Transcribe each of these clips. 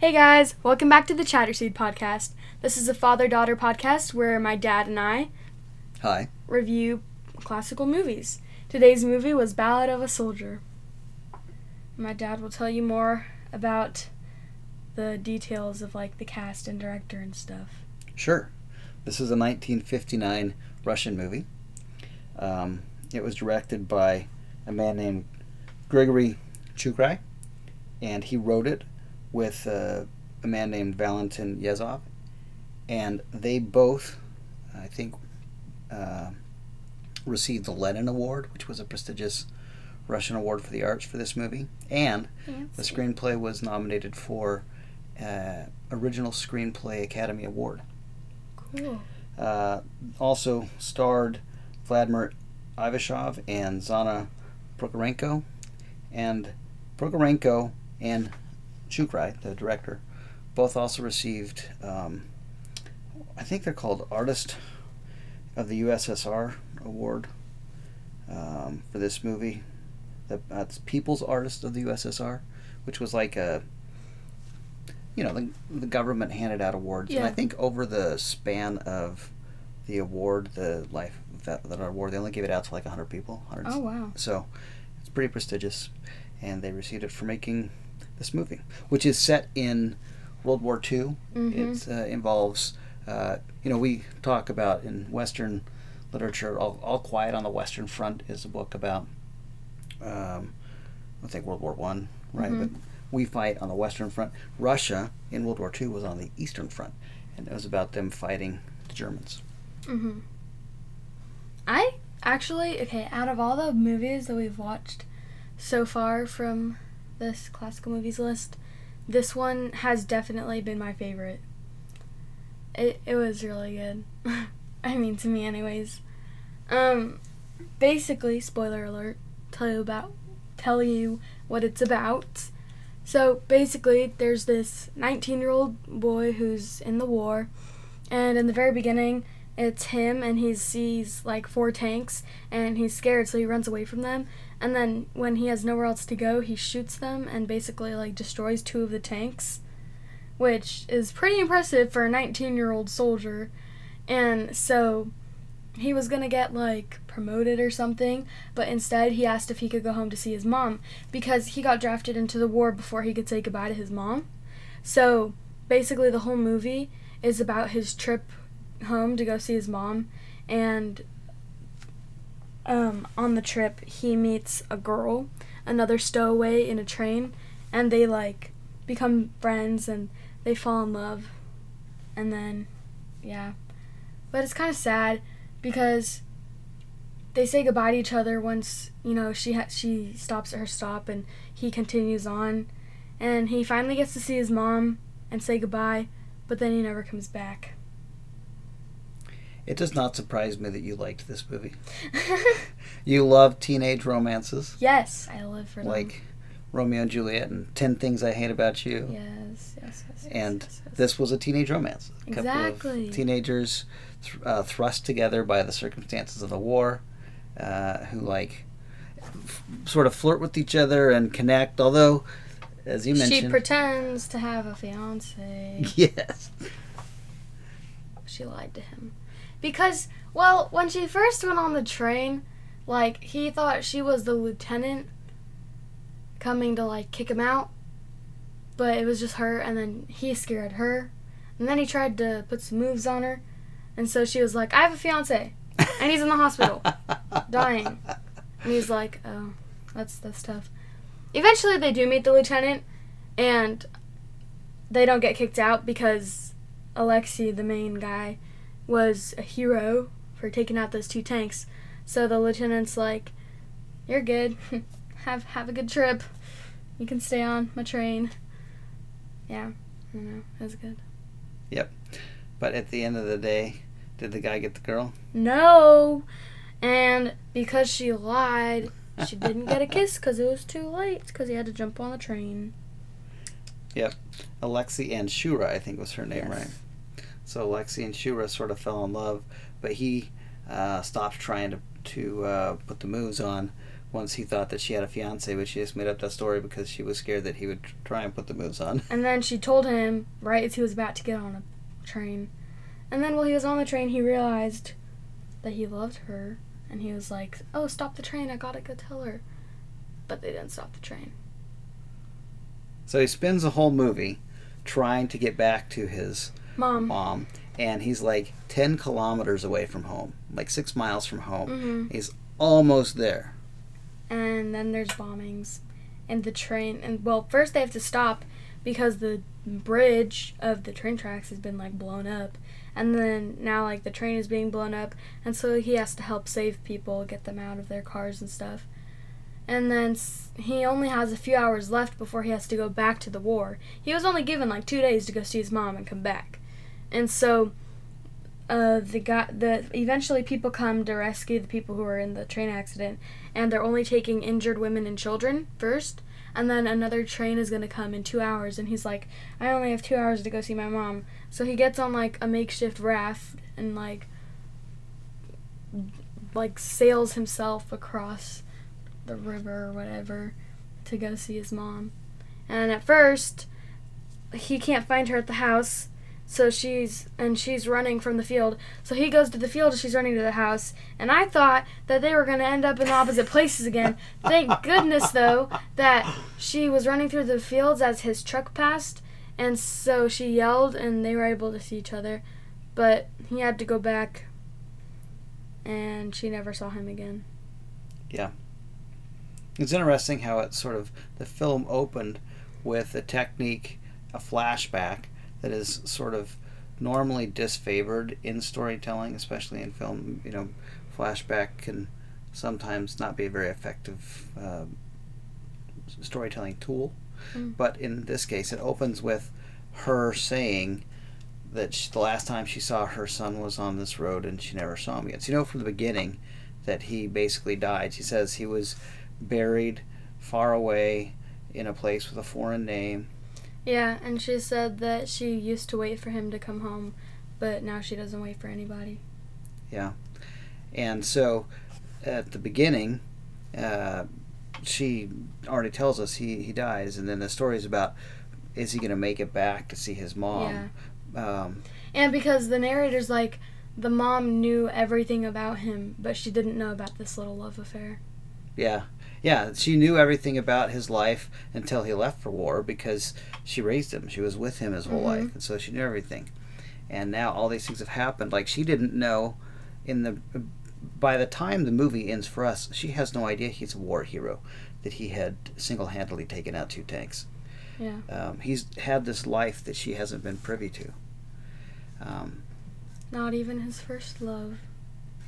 Hey guys, welcome back to the Chatterseed podcast. This is a father daughter podcast where my dad and I Hi. review classical movies. Today's movie was Ballad of a Soldier. My dad will tell you more about the details of like the cast and director and stuff. Sure. This is a 1959 Russian movie. Um, it was directed by a man named Grigory Chukhrai, and he wrote it with uh, a man named Valentin Yezhov. And they both, I think, uh, received the Lenin Award, which was a prestigious Russian award for the arts for this movie. And the screenplay was nominated for uh, Original Screenplay Academy Award. Cool. Uh, also starred Vladimir Ivashov and Zhanna Prokhorenko. And Prokhorenko and Chukhrai, the director, both also received, um, I think they're called Artist of the USSR Award um, for this movie. The, that's People's Artist of the USSR, which was like a you know, the, the government handed out awards, and I think over the span of the award, the life that, that award, they only gave it out to like hundred people. 100, Oh wow. So it's pretty prestigious, and they received it for making this movie, which is set in World War II. Mhm. It uh, involves, uh, you know, we talk about in Western literature, All, All Quiet on the Western Front is a book about, um, I think World War One, right? Mhm. But we fight on the Western Front. Russia in World War II was on the Eastern Front, and it was about them fighting the Germans. Mhm. I actually okay. Out of all the movies that we've watched so far from this classical movies list, this one has definitely been my favorite. It it was really good. I mean, to me, anyways. Um, basically, spoiler alert. Tell you about, tell you what it's about. So basically, there's this 19-year-old boy who's in the war, and in the very beginning, it's him and he sees like four tanks and he's scared so he runs away from them and then when he has nowhere else to go he shoots them and basically like destroys two of the tanks which is pretty impressive for a 19 year old soldier. And so he was gonna get like promoted or something but instead he asked if he could go home to see his mom because he got drafted into the war before he could say goodbye to his mom. So basically the whole movie is about his trip home to go see his mom and um, on the trip he meets a girl another stowaway in a train and they like become friends and they fall in love. And then yeah. But it's kind of sad because they say goodbye to each other once you know she ha- she stops at her stop and he continues on. And he finally gets to see his mom and say goodbye but then he never comes back It does not surprise me that you liked this movie. You love teenage romances yes, I live for them. like Romeo and Juliet and Ten Things I Hate About You. yes, yes, yes. And yes, yes. this was a teenage romance. A couple Exactly. of teenagers th- uh, thrust together by the circumstances of the war, uh, who like f- sort of flirt with each other and connect. Although, as you mentioned, she pretends to have a fiance. yes, she lied to him because, well, when she first went on the train, like he thought she was the lieutenant coming to like kick him out, but it was just her, and then he scared her, and then he tried to put some moves on her, and so she was like, "I have a fiance, and he's in the hospital." dying. And he's like, "Oh, that's that's tough." Eventually, they do meet the lieutenant, and they don't get kicked out because Alexei, the main guy, was a hero for taking out those two tanks. So the lieutenant's like, "You're good. have have a good trip. You can stay on my train." Yeah, I don't know. It was good. Yep. But at the end of the day, did the guy get the girl? No, and because she lied, she didn't get a kiss because it was too late because he had to jump on the train. Yep. Alexi and Shura, I think was her name, Yes. right? So Lexi and Shura sort of fell in love, but he uh, stopped trying to to uh, put the moves on once he thought that she had a fiance, but she just made up that story because she was scared that he would try and put the moves on. And then she told him right as he was about to get on a train. And then while he was on the train, he realized that he loved her. And he was like, oh, stop the train. I gotta go tell her. But they didn't stop the train. So he spends the whole movie trying to get back to his Mom. mom, and he's like 10 kilometers away from home, like six miles from home. hmm He's almost there. And then there's bombings. And the train. And well, first they have to stop because the bridge of the train tracks has been like blown up. And then now like the train is being blown up. And so he has to help save people, get them out of their cars and stuff. And then he only has a few hours left before he has to go back to the war. He was only given like two days to go see his mom and come back. And so uh, the guy, the eventually people come to rescue the people who were in the train accident, and they're only taking injured women and children first, and then another train is gonna come in two hours, and he's like, I only have two hours to go see my mom, so he gets on like a makeshift raft and like like sails himself across the river or whatever to go see his mom, and at first he can't find her at the house so she's and she's running from the field. So he goes to the field, and she's running to the house, and I thought that they were going to end up in opposite places again. Thank goodness though that she was running through the fields as his truck passed, and so she yelled and they were able to see each other. But he had to go back and she never saw him again. Yeah. It's interesting how it sort of the film opened with a technique, a flashback that is sort of normally disfavored in storytelling, especially in film. You know, flashback can sometimes not be a very effective uh, storytelling tool. Mm. But in this case, it opens with her saying that she, the last time she saw her son was on this road and she never saw him again. So you know from the beginning that he basically died. She says he was buried far away in a place with a foreign name. Yeah, and she said that she used to wait for him to come home, but now she doesn't wait for anybody. Yeah. And so at the beginning, uh, she already tells us he, he dies. And then the story is about is he going to make it back to see his mom? Um, And because the narrator's like, the mom knew everything about him, but she didn't know about this little love affair. yeah. Yeah, she knew everything about his life until he left for war because she raised him. She was with him his whole Mhm. life, and so she knew everything. And now all these things have happened. Like she didn't know in the by the time the movie ends for us, she has no idea he's a war hero, that he had single-handedly taken out two tanks. Yeah. Um, he's had this life that she hasn't been privy to. Um, Not even his first love.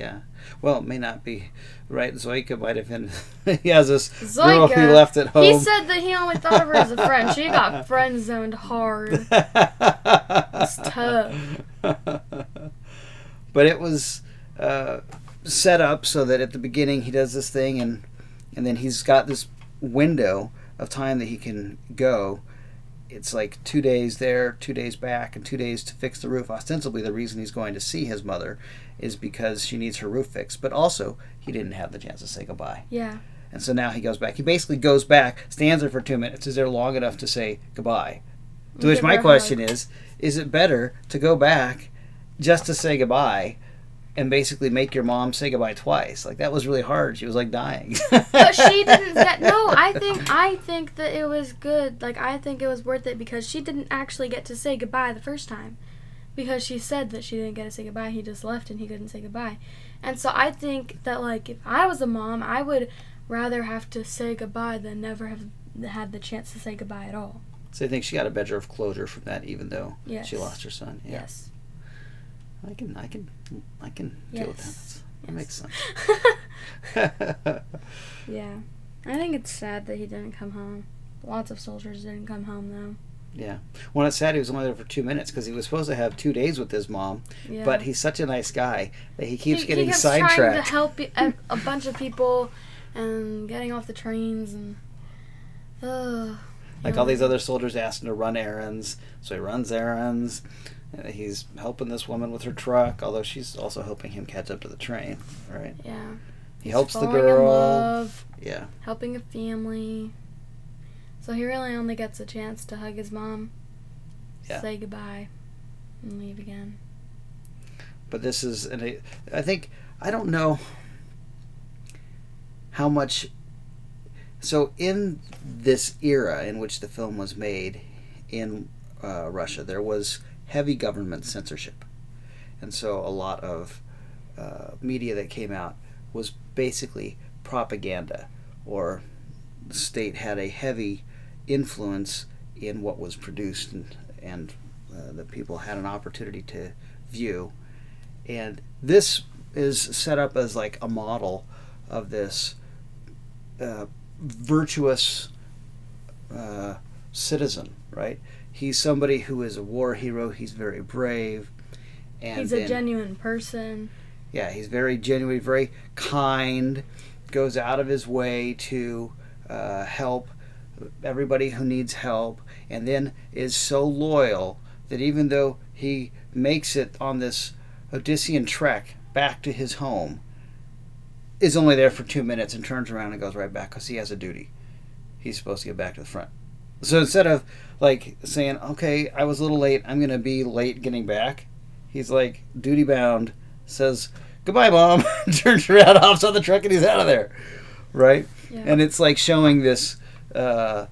Yeah. Well, it may not be right. Zoika might have been. he has this girl he left at home. He said that he only thought of her as a friend. She got friend zoned hard. it's tough. but it was uh, set up so that at the beginning he does this thing, and and then he's got this window of time that he can go. It's like two days there, two days back, and two days to fix the roof. Ostensibly, the reason he's going to see his mother is because she needs her roof fixed. But also, he didn't have the chance to say goodbye. Yeah. And so now he goes back. He basically goes back, stands there for two minutes. Is there long enough to say goodbye? To which my question is: Is it better to go back just to say goodbye, and basically make your mom say goodbye twice? Like that was really hard. She was like dying. But she didn't get no, I think I think that it was good. Like I think it was worth it because she didn't actually get to say goodbye the first time. Because she said that she didn't get to say goodbye, he just left and he couldn't say goodbye. And so I think that like if I was a mom, I would rather have to say goodbye than never have had the chance to say goodbye at all. So I think she got a measure of closure from that, even though Yes. she lost her son. Yeah, Yes. I can, I can, I can deal with that. Yes. That makes sense. yeah. I think it's sad that he didn't come home. Lots of soldiers didn't come home though. yeah. Well, it's sad he was only there for two minutes because he was supposed to have two days with his mom. Yeah. But he's such a nice guy that he keeps he, getting he kept trying to sidetracked. help a bunch of people and getting off the trains and uh, Like all these other soldiers asked him to run errands, so he runs errands. Uh, He's helping this woman with her truck, although she's also helping him catch up to the train, right? yeah He helps the girl. love, Yeah. helping a family. So he really only gets a chance to hug his mom, Yeah. say goodbye, and leave again. But this is, and I, I think I don't know how much. So in this era in which the film was made in uh, Russia, there was heavy government censorship, and so a lot of uh, media that came out was basically propaganda, or the state had a heavy influence in what was produced and and uh, that people had an opportunity to view and this is set up as like a model of this uh, virtuous uh, citizen, right? He's somebody who is a war hero. He's very brave, and He's then, a genuine person. yeah, he's very genuine, very kind. Goes out of his way to uh, help everybody who needs help, and then is so loyal that even though he makes it on this Odyssean trek back to his home, is only there for two minutes and turns around and goes right back because he has a duty. He's supposed to get back to the front. So instead of like saying, "Okay, I was a little late. I'm gonna be late getting back," he's like duty bound. Says goodbye, mom. turns around, hops on the truck, and he's out of there. Right? Yeah. And it's like showing this uh,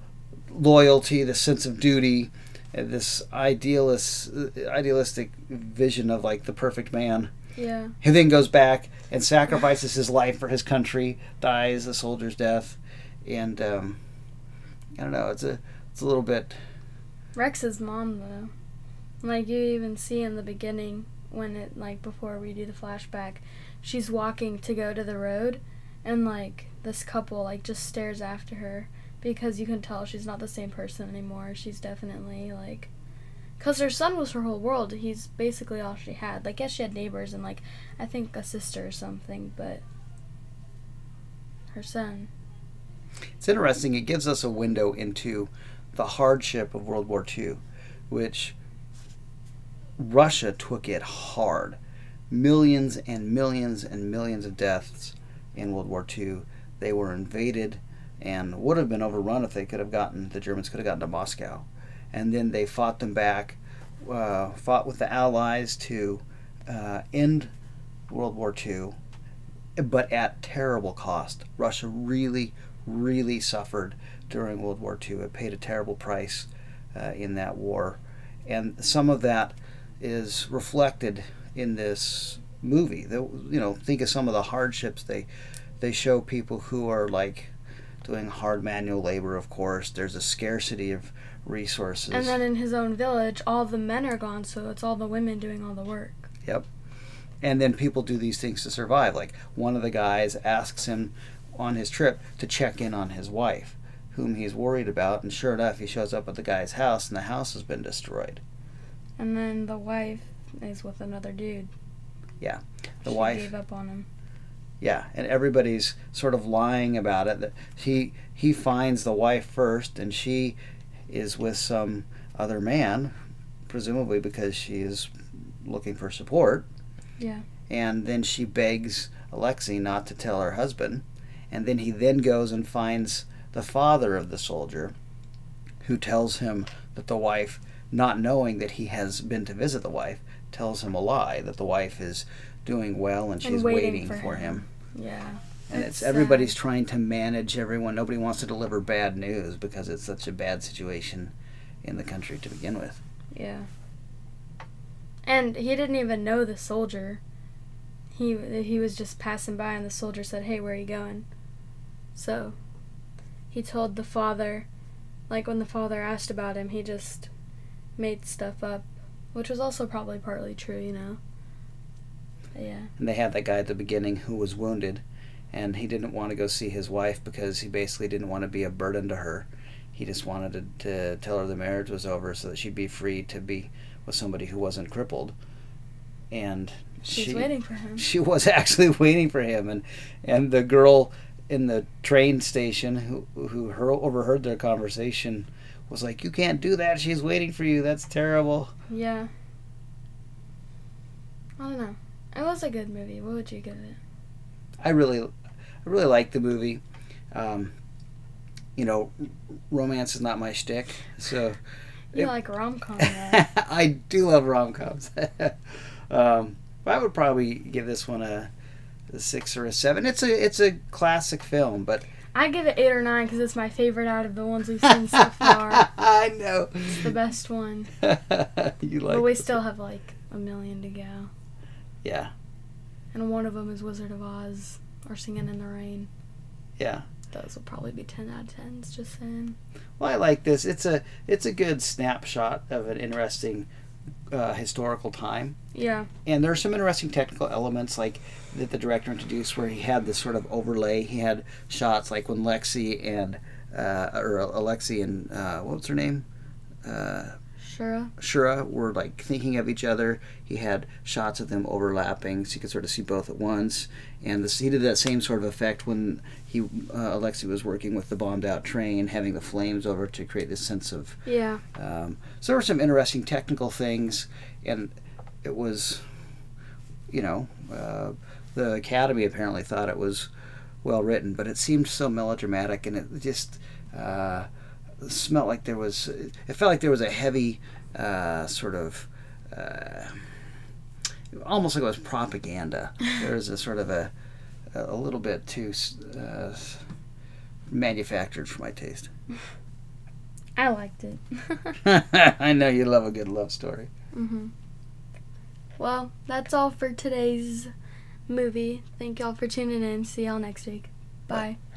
loyalty, this sense of duty, and this idealist, idealistic vision of like the perfect man. yeah. He then goes back and sacrifices his life for his country, dies a soldier's death, and um, I don't know. It's a it's a little bit Rex's mom though. Like you even see in the beginning when it like before we do the flashback, she's walking to go to the road and like this couple like just stares after her because you can tell she's not the same person anymore. She's definitely like cuz her son was her whole world. He's basically all she had. Like yes, she had neighbors and like I think a sister or something, but her son. it's interesting. It gives us a window into the hardship of World War II, which Russia took it hard. Millions and millions and millions of deaths in World War II. They were invaded and would have been overrun if they could have gotten the Germans could have gotten to Moscow, and then they fought them back, uh, fought with the Allies to uh, end World War II, but at terrible cost. Russia really, really suffered during World War II. It paid a terrible price uh, in that war, and some of that is reflected in this movie. The, you know, think of some of the hardships they they show people who are like doing hard manual labor. Of course, there's a scarcity of resources. And then in his own village, all the men are gone, so it's all the women doing all the work. Yep. And then people do these things to survive. Like one of the guys asks him on his trip to check in on his wife, whom he's worried about, and sure enough, he shows up at the guy's house, and the house has been destroyed. And then the wife is with another dude. Yeah, the she wife, gave up on him. yeah, and everybody's sort of lying about it. That he he finds the wife first, and she is with some other man, presumably because she is looking for support. Yeah. and then she begs Alexei not to tell her husband, and then he then goes and finds the father of the soldier, who tells him that the wife, not knowing that he has been to visit the wife, tells him a lie that the wife is doing well and she's waiting waiting, for for, him. him. Yeah. And It's it's everybody's sad. trying to manage everyone. Nobody wants to deliver bad news because it's such a bad situation in the country to begin with. Yeah. And he didn't even know the soldier. He he was just passing by, and the soldier said, "Hey, where are you going?" So, he told the father, like when the father asked about him, he just made stuff up, which was also probably partly true, you know. But yeah. And they had that guy at the beginning who was wounded, and he didn't want to go see his wife because he basically didn't want to be a burden to her. He just wanted to, to tell her the marriage was over so that she'd be free to be with somebody who wasn't crippled. And She's she waiting for him. she was actually waiting for him, and and the girl in the train station who who her, overheard their conversation was like, "You can't do that. She's waiting for you. That's terrible." Yeah. I don't know. It was a good movie. What would you give it? I really, I really like the movie. Um, you know, romance is not my shtick, so You It- like rom com, I do love rom coms. um, but I would probably give this one a, a six or a seven. It's a it's a classic film, but I give it eight or nine because it's my favorite out of the ones we've seen so far. I know It's the best one. you like. but we still have like a million to go. yeah, And one of them is Wizard of Oz or Singing in the Rain. yeah. Those will probably be 10 out of 10s, just saying. Well, I like this. It's a it's a good snapshot of an interesting uh, historical time. Yeah. and there are some interesting technical elements like that the director introduced where he had this sort of overlay he had shots like when lexi and uh, or alexi and uh, what was her name uh, Sure. shura were like thinking of each other he had shots of them overlapping so you could sort of see both at once and this, he did that same sort of effect when he uh, alexi was working with the bombed out train having the flames over to create this sense of Yeah. um, so there were some interesting technical things, and it was, you know, uh, the Academy apparently thought it was well written, but it seemed so melodramatic, and it just uh, smelled like there was. It felt like there was a heavy uh, sort of. Uh, almost like it was propaganda. There was a sort of a a little bit too uh, manufactured for my taste. I liked it. I know you love a good love story. hmm Well, that's all for today's movie. Thank y'all for tuning in. See y'all next week. Bye. Bye.